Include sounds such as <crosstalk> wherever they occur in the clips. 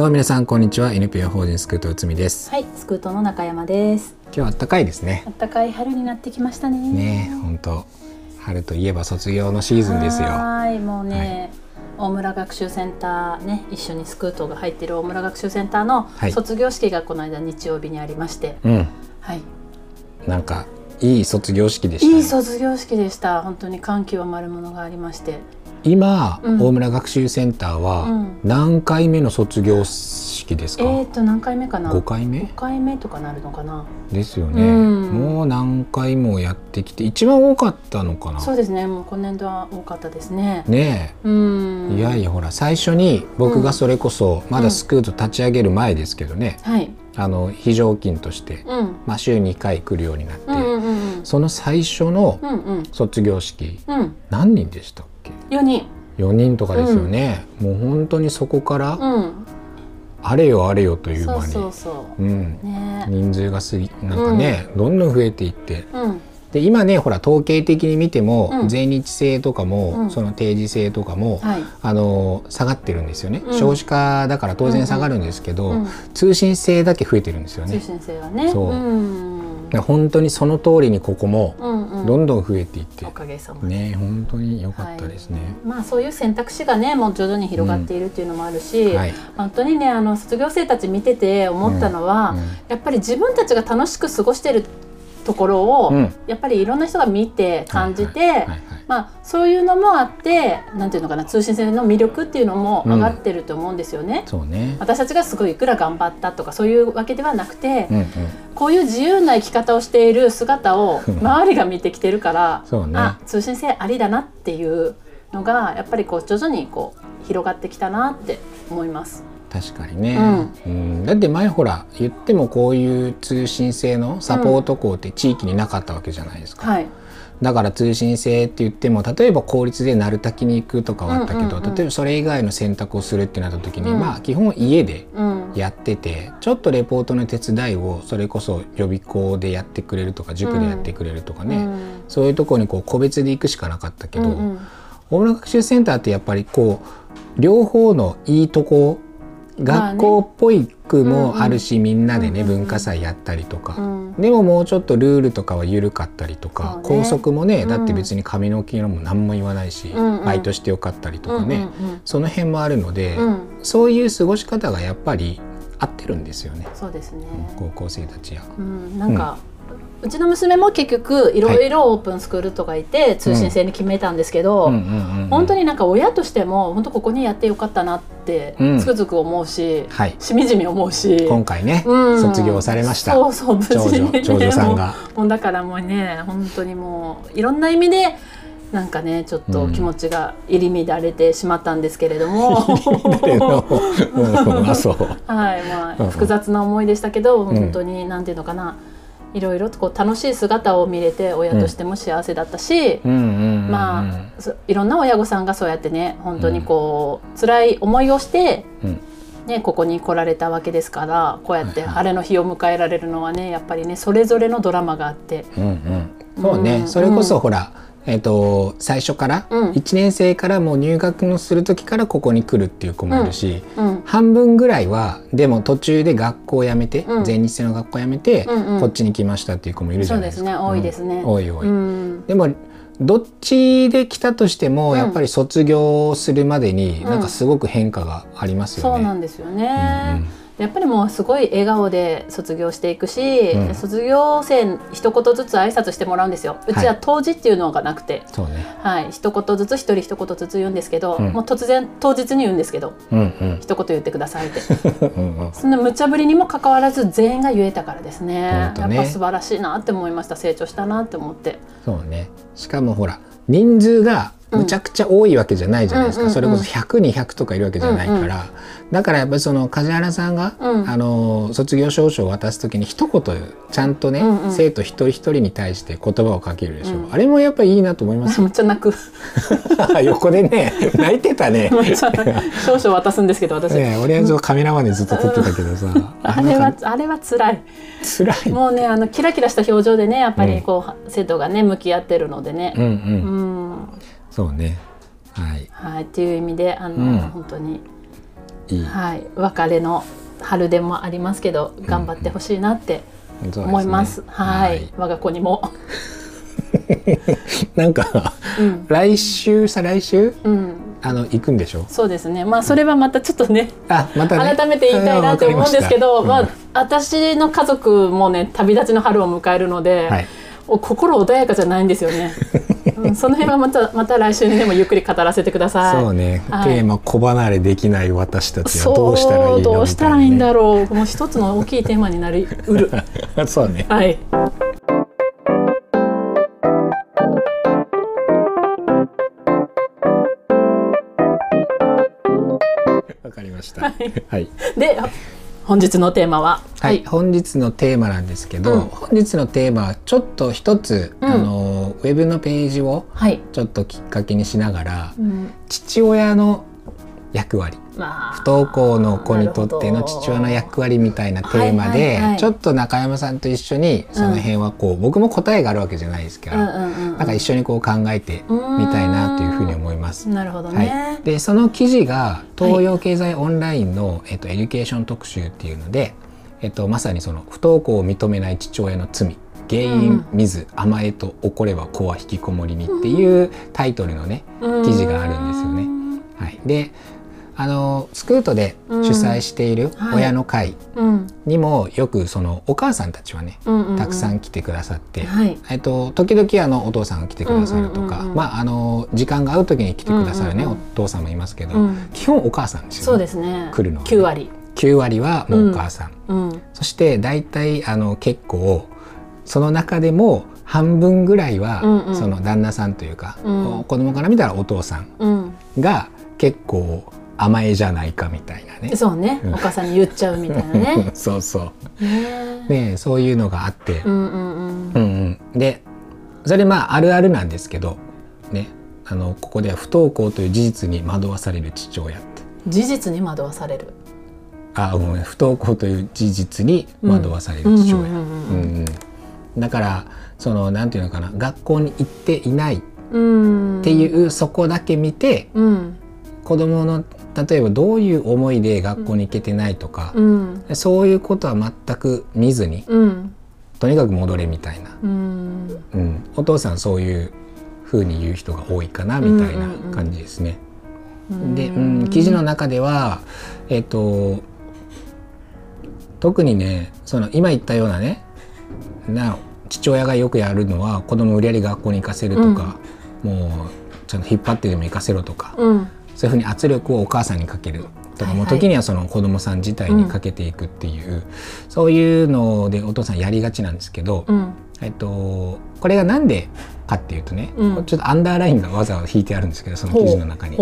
どうも皆さんこんにちは。NPO 法人スクートうつみです。はい、スクートの中山です。今日は暖かいですね。暖かい春になってきましたね。ねえ本当。春といえば卒業のシーズンですよ。はい、もうね、大村学習センターね、一緒にスクートが入っている大村学習センターのはい。卒業式がこの間日曜日にありまして、うん。はい、なんかいい卒業式でした、ね、いい卒業式でした。本当に感極まるものがありまして、今、うん大村学習センターはうん何回目の卒業式ですか、えっ、と何回目かな？5回目？5回目とかなるのかな？ですよね、うんもう何回もやってきて一番多かったのかな？そうですね。もう今年度は多かったですね。ねうん。えいやいやほら最初に僕がそれこそまだスクート立ち上げる前ですけどね、はい。あの非常勤として、うん。まあ、週2回来るようになって、うんうんうんその最初のうんうん卒業式うん。何人でした？っけ四人。4人とかですよね、もう本当にそこからうん。あれよあれよという間に人数が過ぎなんかね、どんどん増えていってうんで今ねほら統計的に見ても、うん。全日制とかも、うん。その定時制とかも、はい。あの下がってるんですよね、うん。少子化だから当然下がるんですけど、うん通信制だけ増えてるんですよね。通信制はね。そう。本当にその通りにここもどんどん増えていって、おかげさまで、ね本当に良かったですね、まあそういう選択肢がねもう徐々に広がっているっていうのもあるし、はい、本当にねあの卒業生たち見てて思ったのは、うん。やっぱり自分たちが楽しく過ごしてるところを、うん。やっぱりいろんな人が見て感じて、まあ、そういうのもあってなんていうのかな通信制の魅力っていうのも上がってると思うんですよね。そうね、私たちがすごいいくら頑張ったとかそういうわけではなくて、うんうん、こういう自由な生き方をしている姿を周りが見てきてるから、ね。あ通信制ありだなっていうのがやっぱりこう徐々にこう広がってきたなって思います。確かにね、うん。だって前ほら言ってもこういう通信制のサポート校って地域になかったわけじゃないですか、はい、だから通信制って言っても例えば公立で鳴滝に行くとかはあったけど、うんうんうん。例えばそれ以外の選択をするってなった時に、うん。まあ基本家でうん、やっててちょっとレポートの手伝いをそれこそ予備校でやってくれるとか塾でやってくれるとかね、うん。そういうところにこう個別で行くしかなかったけど、うんうん。大村学習センターってやっぱりこう両方のいいとこ学校っぽい区もあるし、みんなでね、文化祭やったりとか、うん。でももうちょっとルールとかは緩かったりとか、校則もね、うん。だって別に髪の毛のも何も言わないし、バイトしてよかったりとかね、その辺もあるので、うん。そういう過ごし方がやっぱり合ってるんですよね。そうですね。高校生たちや。うん、なんか、うちの娘も結局いろいろオープンスクールとかいて、通信制に決めたんですけど、本当になんか親としても本当ここにやってよかったなってうん。つくづく思うし、はい。しみじみ思うし。今回ね、うん。卒業されました。そうそう無事長に、ね、女長女さんが。もうだからもうね本当にもういろんな意味でなんかねちょっと気持ちが入り乱れてしまったんですけれども、<laughs> はい。まあ複雑な思いでしたけど、ん。本当になんていうのかないろいろとこう楽しい姿を見れて親としても幸せだったし、まあそいろんな親御さんがそうやってね本当にこう、辛い思いをして、うん。ね、ここに来られたわけですからこうやって晴れの日を迎えられるのはねやっぱりねそれぞれのドラマがあって。うんうん。そうね、うん。それこそほら、えっと最初から、うん1年生からもう入学のする時からここに来るっていう子もいるし、うん半分ぐらいはでも途中で学校辞めて、うん全日制の学校辞めて、うんうんこっちに来ましたっていう子もいるじそゃないですか。うですね多いですね。うん多い多い。うんでもどっちで来たとしても、うんやっぱり卒業するまでにうんなんかすごく変化がありますよね。そうなんですようんね。やっぱりもうすごい笑顔で卒業していくし、うん卒業生一言ずつ挨拶してもらうんですよ。うちは当時っていうのがなくて、そうね。はい、一言ずつ一人一言ずつ言うんですけど、うんもう突然当日に言うんですけど、うんうん一言言ってくださいって。うんうん。<laughs> そんな無茶ぶりにもかかわらず全員が言えたからですね。ねやっぱ素晴らしいなって思いました。成長したなって思って。そうね。しかもほら人数がむちゃくちゃ多いわけじゃないじゃないですか、それこそ100200とかいるわけじゃないから、だからやっぱりその梶原さんが、うん。あの卒業証書を渡す時に一言ちゃんとね、生徒一人一人に対して言葉をかけるでしょ、うん。あれもやっぱりいいなと思います？<laughs> めっちゃ泣く。<laughs> 横でね <laughs> 泣いてたね。少々渡すんですけど私。ね俺はカメラマンでずっと撮ってたけどさ。あれはあれは辛い。辛い。もうねあのキラキラした表情でねやっぱうんりこう、生徒がね向き合ってるのでね。うんうん、うんそうね。はい。はいっていう意味であの、うん。本当にいい。はい、別れの春でもありますけど頑張ってほしいなって思います。そうです。ねはい、我が子にも。<laughs> なんかうん、来週再来週？うん、あの行くんでしょ？そうですね。まあそれはまたちょっとね、あまたね。改めて言いたいなって思うんですけど、まあ私の家族もね旅立ちの春を迎えるので、はい。お心穏やかじゃないんですよね。<laughs> うん、その辺はまたまた来週にでもゆっくり語らせてください。そうね、はいテーマ子離れできない私たちはどうしたらいいのどうしたらいいんだろろう。もう一つの大きいテーマになりうる。う <laughs> そうねはい。わかりましたはい、で本日のテーマは、はい。本日のテーマなんですけど、うん。本日のテーマはちょっと一つ、うん。あのウェブのページをはい。ちょっときっかけにしながらうん、父親の役割。まあ。不登校の子にとっての父親の役割みたいなテーマはいではいはい。ちょっと中山さんと一緒にその辺はこう、僕も答えがあるわけじゃないですけど、うんうんうん、なんか一緒にこう考えてみたいなというふうに思います。なるほどはね。い、でその記事が東洋経済オンラインの、えっと、エデュケーション特集っていうので、えっと、まさにその不登校を認めない父親の罪原因見ず甘えと怒れば子は引きこもりにっていうタイトルのね、記事があるんですよね。はい、であのスクートで主催しているはい親の会うんにもよくそのお母さんたちはねうんうんうん、たくさん来てくださって、はい。えっと、時々あのお父さんが来てくださるとか、うんうんうんうんまああの時間が合う時に来てくださるね、うんうんうんお父さんもいますけど、うん基本お母さんですそうよね。ですね。来るのはね九割。9割はもうお母さん、うん。そして大体あの結構その中でも半分ぐらいは、うんうんその旦那さんというか、うん子供から見たらお父さんうん。が結構甘えじゃないかみたいなね。そうね、うんお母さんに言っちゃうみたいなね。<laughs> そうそうねねそういうのがあって、うんうんうん。うんうん、でそれまああるあるなんですけどねあのここでは不登校という事実に惑わされる父親って事実に惑わされる。あごめん不登校という事実に惑わされる父親。だからそのなんていうのかな学校に行っていないっうん。ていうそこだけ見てうん。子供の例えばどういう思いで学校に行けてないとかう、ん。そういうことは全く見ずにうん。とにかく戻れみたいな、うん。うん、お父さんそういう風に言う人が多いかなみたいな感じですね。で、うん、記事の中ではえっ、と特にねその今言ったようなねな父親がよくやるのは子供を無理やり学校に行かせるとか、もうちゃんと引っ張ってでも行かせろとか、うん。そういうふうに圧力をお母さんにかけるとか、もう時にはその子供さん自体にかけていくっていう、そういうのでお父さんやりがちなんですけど、うん。えっと、これがなんでかっていうとね、うん。ちょっとアンダーラインがわざわざ引いてあるんですけどその記事の中に。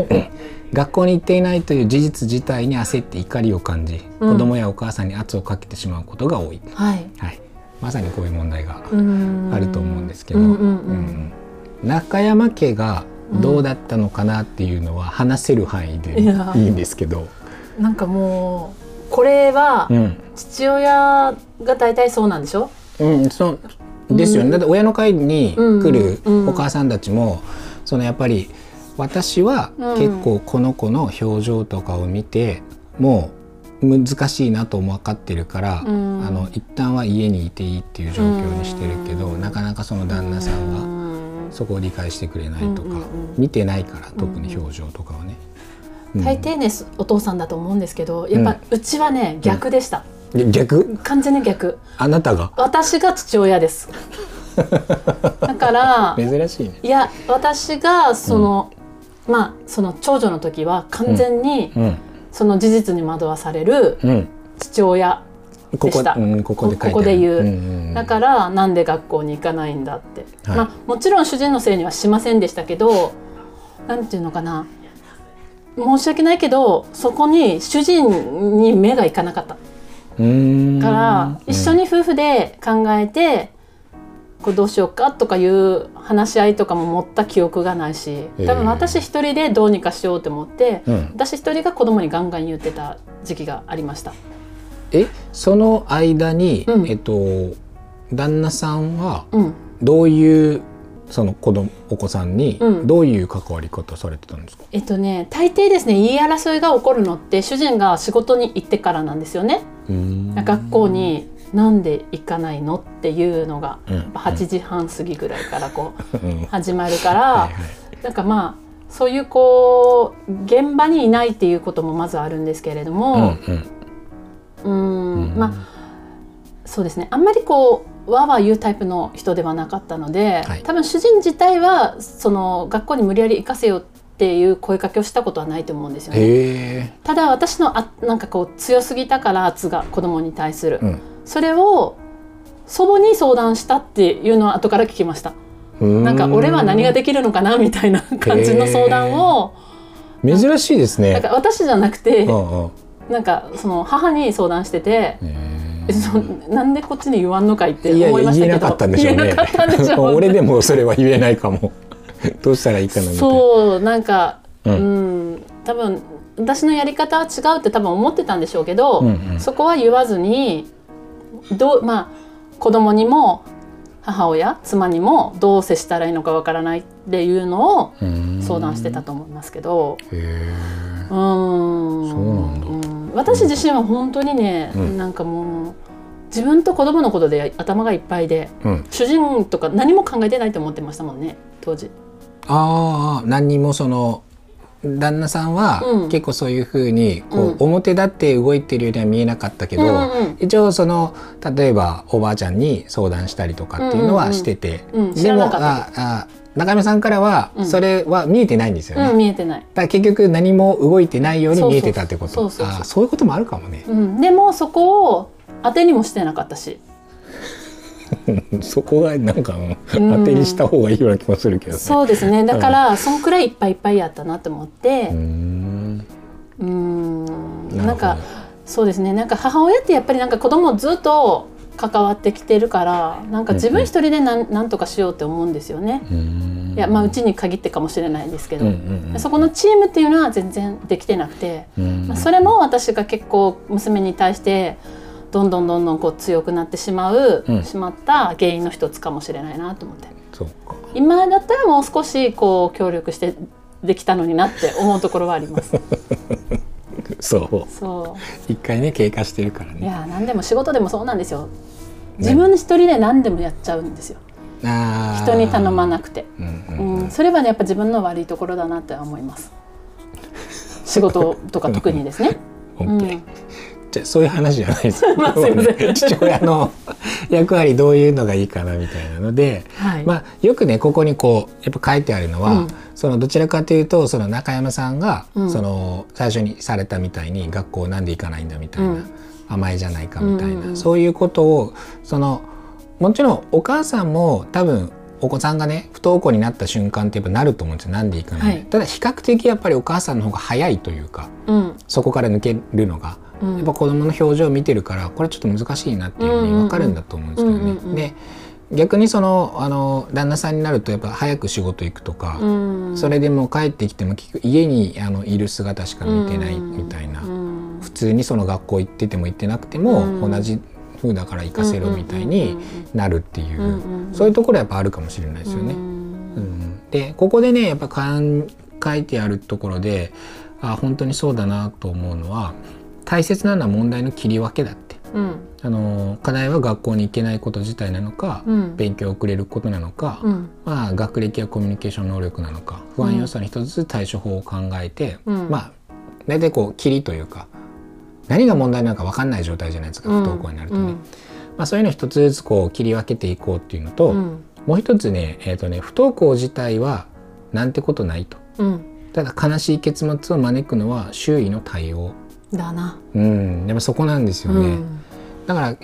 学校に行っていないという事実自体に焦って怒りを感じ、うん。子供やお母さんに圧をかけてしまうことが多い、はい。はい、まさにこういう問題がうん。あると思うんですけど、中山家がどうだったのかなっていうのは話せる範囲でいや。いいんですけど、なんかもうこれはうん。父親が大体そうなんでしょ？うん、そうですよね、だって親の会に来るうんお母さんたちも、そのやっぱり私はうん。結構この子の表情とかを見て、もう難しいなと分かってるから、うん。あの一旦は家にいていいっていう状況にしてるけど、うん。なかなかその旦那さんがうんそこを理解してくれないとか、うんうんうん。見てないから特に表情とかはね。うん大抵ねお父さんだと思うんですけどやっぱうちはね逆でした、逆？完全に逆。あなたが？私が父親です。<laughs> だから珍しいね。いや私がその、まあその長女の時は完全にうん。その事実に惑わされるうん。父親ここうん、ここでここで言う。うんうんうん。だからなんで学校に行かないんだって、はい。まあもちろん主人のせいにはしませんでしたけどなんていうのかな。申し訳ないけどそこに主人に目がいかなかった。うーん。から一緒に夫婦で考えてこうどうしようかとかいう話し合いとかも持った記憶がないし多分私一人でどうにかしようと思ってうん、私一人が子供にガンガン言ってた時期がありました。えその間に、うん。えっと旦那さんはうん、どういうその子供お子さんにうん。どういう関わり方されてたんですか、えっとね大抵ですね言い争いが起こるのって主人が仕事に行ってからなんですよね。うん。学校になんで行かないのっていうのがうん。やっぱ8時半過ぎぐらいからこううん。始まるから、はいはい。なんかまあそういうこう現場にいないっていうこともまずあるんですけれども、うんうんうん。まあそうですね。あんまりこうわーわー言うタイプの人ではなかったので、はい。多分主人自体はその学校に無理やり行かせよっていう声かけをしたことはないと思うんですよね。へただ私のあなんかこう強すぎたから圧が子供に対する、え、うん。それを祖母に相談したっていうのは後から聞きました。うん。なんか俺は何ができるのかなみたいな感じの相談を、珍しいですね。なんか私じゃなくて、うんうんなんかその母に相談してて、へえそなんでこっちに言わんのかいって思いましたけど。言えなかったんでしょうね。俺でもそれは言えないかも。どうしたらいいかなみたいな。そうなんかううんん、多分私のやり方は違うって多分思ってたんでしょうけど、うんうん。そこは言わずにどうまあ子供にも母親妻にもどう接したらいいのかわからないっていうのをうん。相談してたと思いますけど。うー。ん。そうなんだ。うん私自身は本当にね、うん。なんかもう自分と子供のことで頭がいっぱいでうん。主人とか何も考えてないと思ってましたもんね当時。ああ何にもその旦那さんはうん。結構そういうふうにこう、うん。表立って動いてるようには見えなかったけど、一応その例えばおばあちゃんに相談したりとかっていうのはしてて、でもああ中山さんからはうん。それは見えてないんですよね。うん、見えてない、だから結局何も動いてないように見えてたってこと。そうそうそういうこともあるかもね。うん、でもそこを当てにもしてなかったしそこがなんかうんうん。当てにした方がいいような気もするけどね。そうですね。だからそんくらいいっぱいいっぱいやったなと思って。うーん。うん。なんかそうですね。なんか母親ってやっぱりなんか子供をずっと関わってきてるからなんか自分一人でなんなんとかしようって思うんですよね。いやまあうちに限ってかもしれないですけど、うんうんうん。そこのチームっていうのは全然できてなくて、うん。まあ、それも私が結構娘に対してどんどんどんどんこう強くなってしまう、うん。しまった原因の一つかもしれないなと思って。そうか。今だったらもう少しこう協力してできたのになって思うところはあります。<laughs> そう。そ一回ね経過してるからういね。や何でも仕事でもそうなんですよ。自分一人で何でもやっちゃうんですよ。あー。人に頼まなくて、うんううん。ん、それはねやっぱ自分の悪いところだなって思います。仕事とか特にですね、<laughs> オうんッケーじゃあそういう話じゃないです。<laughs> まあすいません。父親の <laughs> 役割どういうのがいいかなみたいなので、はい、まあ、よくねここにこうやっぱ書いてあるのは、うん。そのどちらかというとその中山さんが、うん。その最初にされたみたいに学校なんで行かないんだみたいな、うん。甘えじゃないかみたいな、そういうことをそのもちろんお母さんも多分お子さんがね不登校になった瞬間ってやっぱなると思うんですよ。なんで行かない、はい。ただ比較的やっぱりお母さんの方が早いというかうん。そこから抜けるのが。うん。やっぱ子供の表情を見てるからこれちょっと難しいなっていうふうに分かるんだと思うんですけどね。うんうんうん。で逆にそのあの旦那さんになるとやっぱ早く仕事行くとか、うん。それでもう帰ってきても家にあのいる姿しか見てないみたいな、うん普通にその学校行ってても行ってなくても、うん同じ風だから行かせろみたいになるっていう、うんうんそういうところはやっぱあるかもしれないですよね。うんうんでここでねやっぱ書いてあるところであ本当にそうだなと思うのは大切なのは問題の切り分けだって。うん。あの課題は学校に行けないこと自体なのか、うん。勉強遅れることなのか、うん。まあ、学歴やコミュニケーション能力なのか不安要素に一つずつ対処法を考えて、うん。まあ大体こう切りというか何が問題なのか分かんない状態じゃないですか、うん。不登校になるとね、うん。まあ、そういうのを一つずつこう切り分けていこうっていうのと、うん。もう一つね,、えーとね不登校自体はなんてことないと。うん。ただ悲しい結末を招くのは周囲の対応だな、うん。やっぱそこなんですよね、うん。だから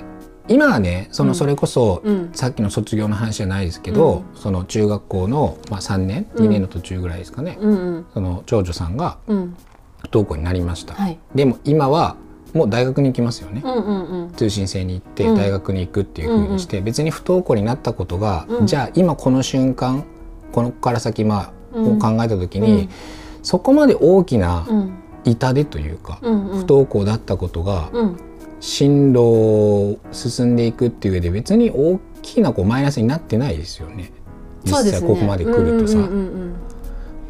今はねそのうん。それこそ、うん。さっきの卒業の話じゃないですけど、その中学校の、まあ、3年うん。2年の途中ぐらいですかね、うんうん。その長女さんがうん。不登校になりました、はい。でも今はもう大学に行きますよね、うんうんうん。通信制に行ってうん。大学に行くっていう風にして、別に不登校になったことが、うん。じゃあ今この瞬間このから先まあ、うん。を考えた時に、うん。そこまで大きなうん痛手というか、うんうん。不登校だったことがうん。進路を進んでいくっていう上で別に大きなこうマイナスになってないですよね。実際ここまで来るとさ、うんうんうん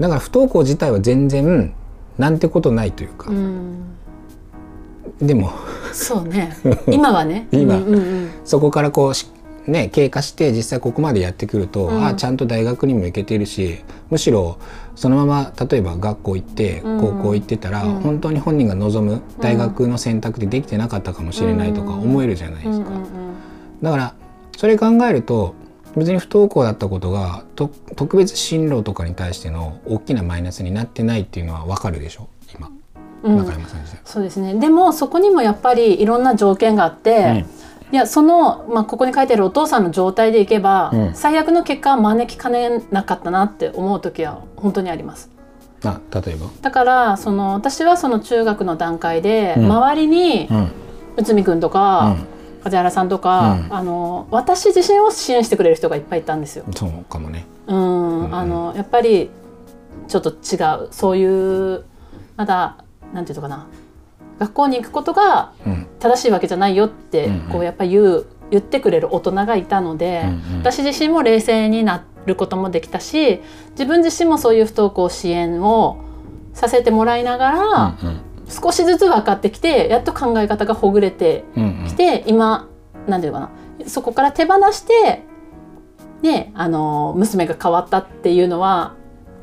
だから不登校自体は全然なんてことないというか、うん。うんでも。そうね。今はね。<laughs> 今。うんうんうんそこからこうしね経過して実際ここまでやってくると、うん。ああちゃんと大学にも行けてるしむしろそのまま例えば学校行ってうん。高校行ってたら、うん。本当に本人が望む大学の選択でできてなかったかもしれないとか思えるじゃないですか。うんうんうん。だからそれ考えると別に不登校だったことがと特別進路とかに対しての大きなマイナスになってないっていうのは分かるでしょ？今。うん。中山さん自体。そうですね。でもそこにもやっぱりいろんな条件があって、いやその、まあ、ここに書いてあるお父さんの状態でいけば、うん。最悪の結果は招きかねなかったなって思う時は本当にあります。あ例えば、だからその私はその中学の段階で、うん。周りにうん。内海君とか、梶原さんとか、うん。あの私自身を支援してくれる人がいっぱいいたんですよ。そうかもね。うん、うん。あのやっぱりちょっと違う。そういうまだなんていうのかな。学校に行くことがうん正しいわけじゃないよって、うんうん。こうやっぱり言う言ってくれる大人がいたので、うんうん。私自身も冷静になることもできたし自分自身もそういう不登校支援をさせてもらいながら、うん少しずつ分かってきてやっと考え方がほぐれてうんうん。きて、今なんていうのかなそこから手放して、ね、あの娘が変わったっていうのは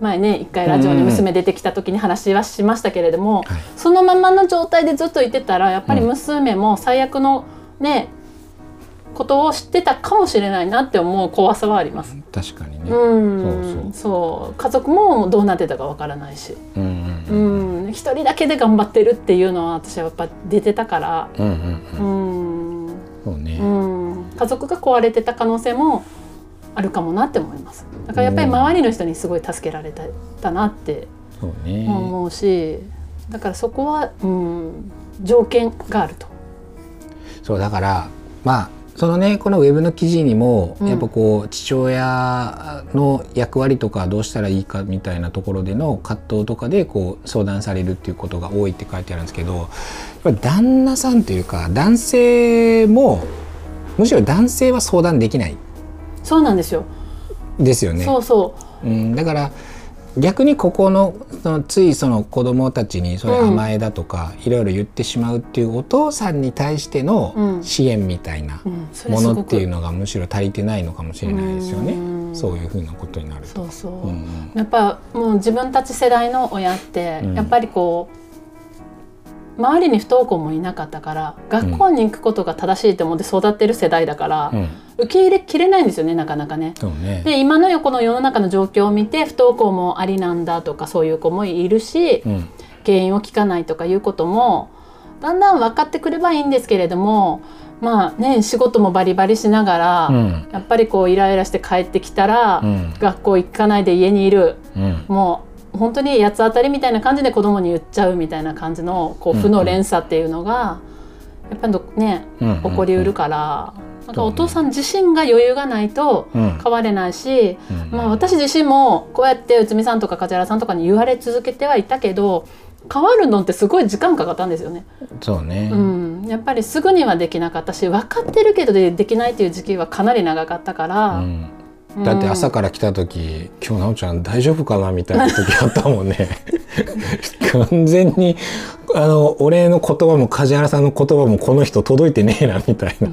前ね一回ラジオに娘出てきた時に話はしましたけれども、はい。そのままの状態でずっといてたらやっぱり娘も最悪のね、ことを知ってたかもしれないなって思う怖さはあります。確かにね。うん、そう家族もどうなってたかわからないし、うんううん。ん、一人だけで頑張ってるっていうのは私はやっぱ出てたから、うんうんううんん、そうね。うん、家族が壊れてた可能性もあるかもなって思います。だからやっぱり周りの人にすごい助けられたたなって。思うし、だからそこは、うん、条件があると。そうだからまあそのねこのウェブの記事にも、うんやっぱこう父親の役割とかどうしたらいいかみたいなところでの葛藤とかでこう相談されるっていうことが多いって書いてあるんですけどやっぱり旦那さんというか男性もむしろ男性は相談できないそうなんですよ。ですよね。そうそう。ん、だから逆にここのそのついその子供たちにそれ甘えだとか、いろいろ言ってしまうっていうお父さんに対してのうん。支援みたいなものっていうのがむしろ足りてないのかもしれないですよね。うん。そういうふうなことになると。そうそう。うんうん。やっぱもう自分たち世代の親って、うん。やっぱりこう周りに不登校もいなかったから学校に行くことが正しいと思って育ってる世代だから、うん。受け入れきれないんですよねなかなかね。ね。で今のこの世の中の状況を見て不登校もありなんだとかそういう子もいるしうん。原因を聞かないとかいうこともだんだん分かってくればいいんですけれどもまあね仕事もバリバリしながら、うん。やっぱりこうイライラして帰ってきたら、うん。学校行かないで家にいる。うん。もう本当に八つ当たりみたいな感じで子供に言っちゃうみたいな感じのこう負の連鎖っていうのがやっぱりどねうん起こりうるから、なん。かお父さん自身が余裕がないとうん。変われないし、うん。まあ、私自身もこうやって内海さんとか梶原さんとかに言われ続けてはいたけど変わるのってすごい時間かかったんですよね。そうね、うん、やっぱりすぐにはできなかったし分かってるけどでできないっていう時期はかなり長かったから。うんだって朝から来た時「今日奈緒ちゃん大丈夫かな?」みたいな時あったもんね。<laughs> 完全にあのお礼の言葉も梶原さんの言葉もこの人届いてねえなみたいな、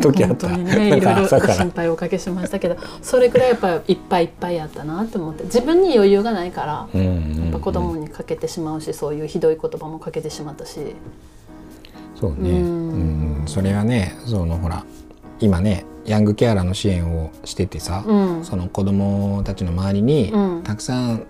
時あった。ねなんいろいろか朝から。心配をおかけしましたけどそれくらいやっぱりいっぱいいっぱいやったなと思って自分に余裕がないから、うんうん。やっぱ子供にかけてしまうしそういうひどい言葉もかけてしまったし、そうね、うん。うん、それはねそのほら今ねヤングケアラーの支援をしててさ、うん。その子供たちの周りに、うん。たくさん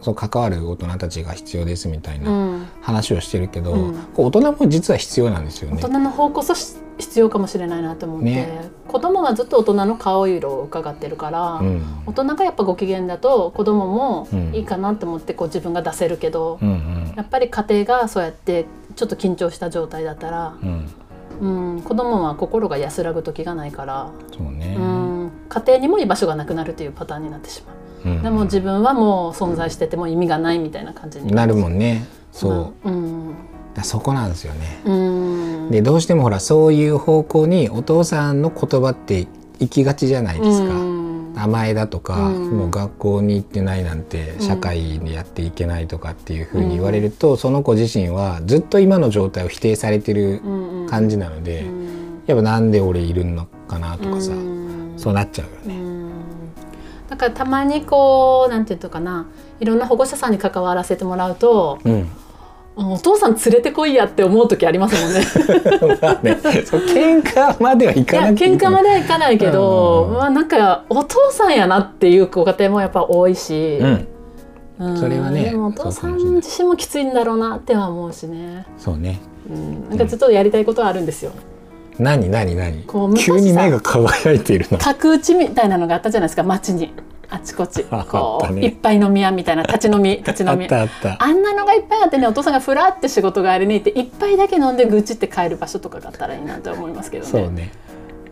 そう関わる大人たちが必要ですみたいうなん。話をしてるけど、うん。大人も実は必要なんですよね。大人の方こそし必要かもしれないなと思って、ね。子供はずっと大人の顔色を伺ってるから、うん。大人がやっぱご機嫌だと子供もうん。いいかなと思ってこう自分が出せるけど、うんうん。やっぱり家庭がそうやってちょっと緊張した状態だったら、うんうん、子供は心が安らぐ時がないから、そうね、うん、家庭にも居場所がなくなるというパターンになってしまう。うんでも自分はもう存在してても意味がないみたいな感じになるもんねそう、う。うん、だそこなんですよね。うん、でどうしてもほらそういう方向にお父さんの言葉って行きがちじゃないですか。うん甘えだとか、うん。もう学校に行ってないなんて社会でやっていけないとかっていうふうに言われると、その子自身はずっと今の状態を否定されてるうんうん。感じなので、うん。やっぱなんで俺いるのかなとかさ、うん。そうなっちゃうよね。うん。だからたまにこうなんていうのかないろんな保護者さんに関わらせてもらうとうん、お父さん連れてこいやって思う時ありますもんね。<laughs> まあね、喧嘩まではいかない。い喧嘩まではいかないけど、うんまあなんかお父さんやなっていうご家庭もやっぱ多いし、うん、うん。それはねでもお父さん自身もきついんだろうなっては思うしね、そうね。うん、なんかずっとやりたいことはあるんですよ。何何何？こう急に目が輝いているの。角打ちみたいなのがあったじゃないですか街にあちこちあこう、ねいっぱい飲み屋みたいな立ち飲み <laughs> 立ちあ飲みあった。あんなのがいっぱいあってねお父さんがふらって仕事帰りに行って一杯だけ飲んで愚痴って帰る場所とかがあったらいいなと思いますけどね。そうね。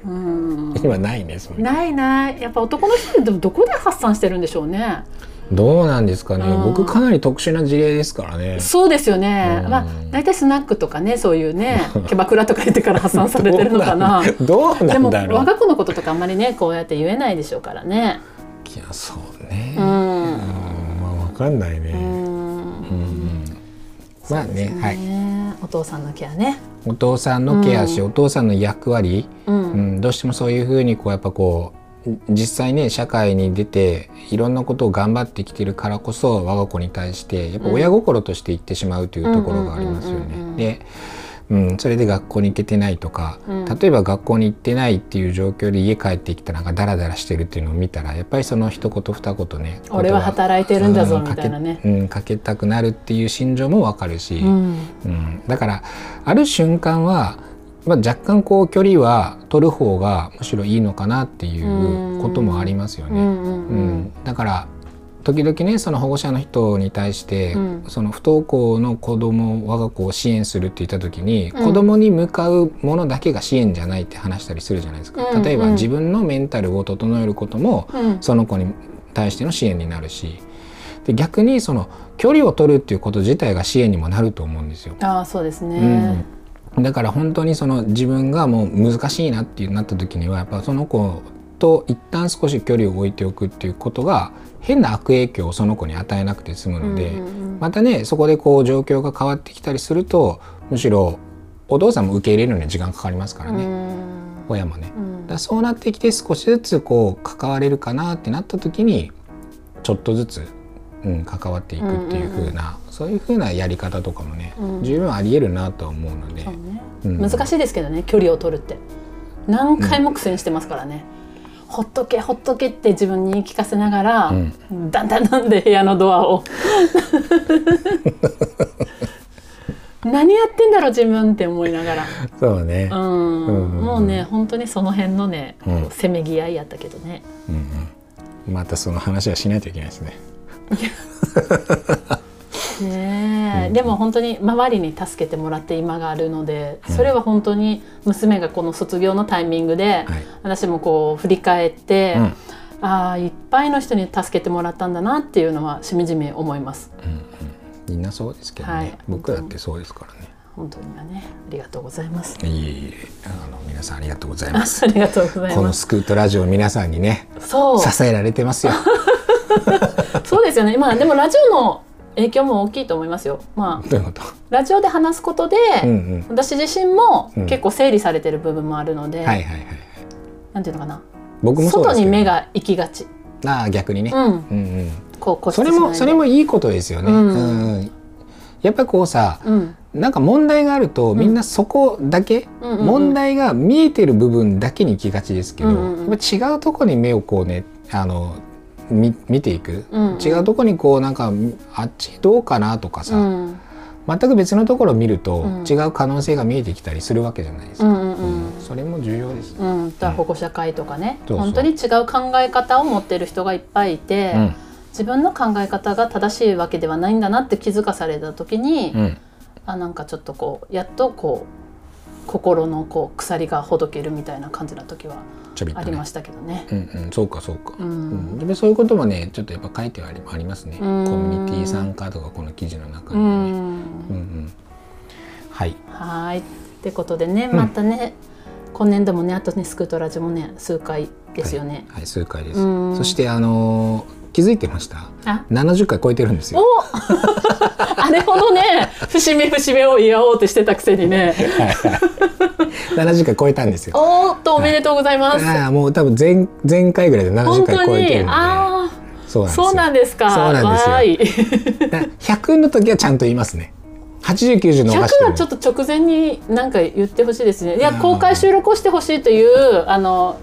うん今ないねそれ。ないないやっぱ男の人ってでもどこで発散してるんでしょうね。どうなんですかね、うん僕かなり特殊な事例ですからね。そうですよね。うんまあ大体スナックとかねそういうね <laughs> キャバクラとか言ってから発散されてるのかな。どうなでもんだろう。我が子のこととかあんまりねこうやって言えないでしょうからね。いやそうね。ううん、ん。まあわかんないね。ううんん。まあねはい。ねお父さんのケアね。お父さんのケアし、うんお父さんの役割、う。うんん、どうしてもそういうふうにこうやっぱこう実際ね社会に出ていろんなことを頑張ってきてるからこそ我が子に対してやっぱ親心として言ってしまうというところがありますよね。で、うん、それで学校に行けてないとか、うん例えば学校に行ってないっていう状況で家帰ってきたらなんかダラダラしてるっていうのを見たらやっぱりその一言二言ね俺は働いてるんだぞうんみたいなねかけうん、かけたくなるっていう心情もわかるし、うん。うん、だからある瞬間は、まあ、若干こう距離は取る方がむしろいいのかなっていうこともありますよね。うんだから時々ねその保護者の人に対して、うんその不登校の子供我が子を支援するって言った時に、うん子供に向かうものだけが支援じゃないって話したりするじゃないですか。うん例えばうん自分のメンタルを整えることも、うん。その子に対しての支援になるしで逆にその距離を取るっていうこと自体が支援にもなると思うんですよ。ああそうですね。うん、だから本当にその自分がもう難しいなっていうなった時にはやっぱその子と一旦少し距離を置いておくっていうことが変な悪影響をその子に与えなくて済むので、またねそこでこう状況が変わってきたりするとむしろお父さんも受け入れるのに時間かかりますからね、うん。親もね。うん。だそうなってきて少しずつこう関われるかなってなった時にちょっとずつ、うん、関わっていくっていう風な、そういう風なやり方とかもね、うん。十分ありえるなとは思うので、難しいですけどね距離を取るって。何回も苦戦してますからね、ほっとけほっとけって自分に言い聞かせながら、うん。だんだんなんで部屋のドアを。<laughs> 何やってんだろう自分って思いながら、そうね、うん。うん。うんもうね本当にその辺のね、せめぎ合いやったけどね。うんうん。またその話はしないといけないですね。<laughs> ねえ、うん。でも本当に周りに助けてもらって今があるのでそれは本当に娘がこの卒業のタイミングで、はい。私もこう振り返って、うん。ああいっぱいの人に助けてもらったんだなっていうのはしみじみ思います。うんうん、みんなそうですけどね、はい。僕だってそうですからね。本当にはねありがとうございます。いえいえ。あの皆さんありがとうございます。ありがとうございこのますスクートラジオ皆さんにね支えられてますよ。<laughs> そうですよね。まあでもラジオの影響も大きいと思いますよ。まあ？ラジオで話すことで、うんうん。私自身もうん。結構整理されてる部分もあるので、はいはいはい。なんていうのかな？僕も外に目が行きがち、ああ逆にね。うん、うんうん。こうそれもそれもいいことですよね。ううん。んうん。やっぱりこうさ、うん。なんか問題があるとみんなそこだけ、うんうんうん。問題が見えてる部分だけに行きがちですけど、うんうんうん。やっぱ違うとこに目をこうねあのみ見ていく、うん。うん違うとこにこうなんかあっちどうかなとかさ、うん。全く別のところを見ると、うん。違う可能性が見えてきたりするわけじゃないですか。うんうんうん。うん。それも重要です。うん、だ保護者会とかね、そうそう。本当に違う考え方を持ってる人がいっぱいいて、うん。自分の考え方が正しいわけではないんだなって気づかされた時に、うん。あなんかちょっとこうやっとこう心のこう鎖がほどけるみたいな感じな時はありましたけどね。うんうん、そうかそうか、ううん。んでもそういうこともねちょっとやっぱ書いてはありますね、うん。コミュニティ参加とかこの記事の中うにはね、ん。うんうん。はい。はい。ってことでねうんまたね、今年度もねあとねスクートラジもね数回ですよね。はい、はい、数回です。うん。そしてあのー気づいてました？あ。70回超えてるんですよ。お <laughs> あれほどね節目節目を祝おうとしてたくせにね。70回超えたんですよ。おーっとおめでとうございます。ああもう多分前前回ぐらいで70本当に回超えてるので。あそうあそうなんですか。そうなんですよ。わーい。だから100の時はちゃんと言いますね。8090100逃してはちょっと直前に何か言ってほしいですね。いや公開収録をしてほしいというあの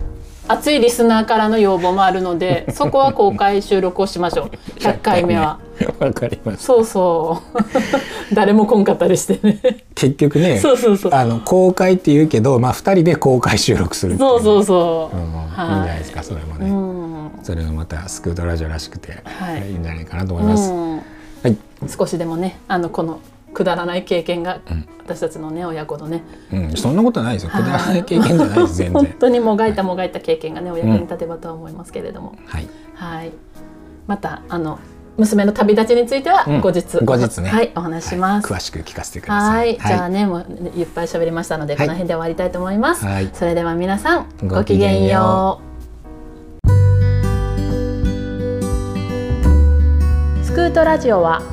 熱いリスナーからの要望もあるので、<laughs> そこは公開収録をしましょう。100回目は。わかりますそうそう。<laughs> 誰も来んかったりしてね。結局ねそうそうそう。あの公開って言うけど、まあ、2人で公開収録するっていそうそうそう。うんいいんじゃないですかそれもね、うん。それがまたスクートラジオらしくて、はいい、いんじゃないかなと思います、うんはい、少しでもね、あのこのくだらない経験が、ん私たちのね親子のね、うん、そんなことないですよくだらない経験じゃないです全本然当にもがいたもがいた経験がねお役に立てばとは思いますけれども、はいはい。またあの娘の旅立ちについてはうん後日、後日ねはいお話しします。詳しく聞かせてくださはいい、じゃあはねもういっぱい喋りましたので、はいこの辺で終わりたいと思います。はいそれでは皆さんごごきげんよう。スクートラジオは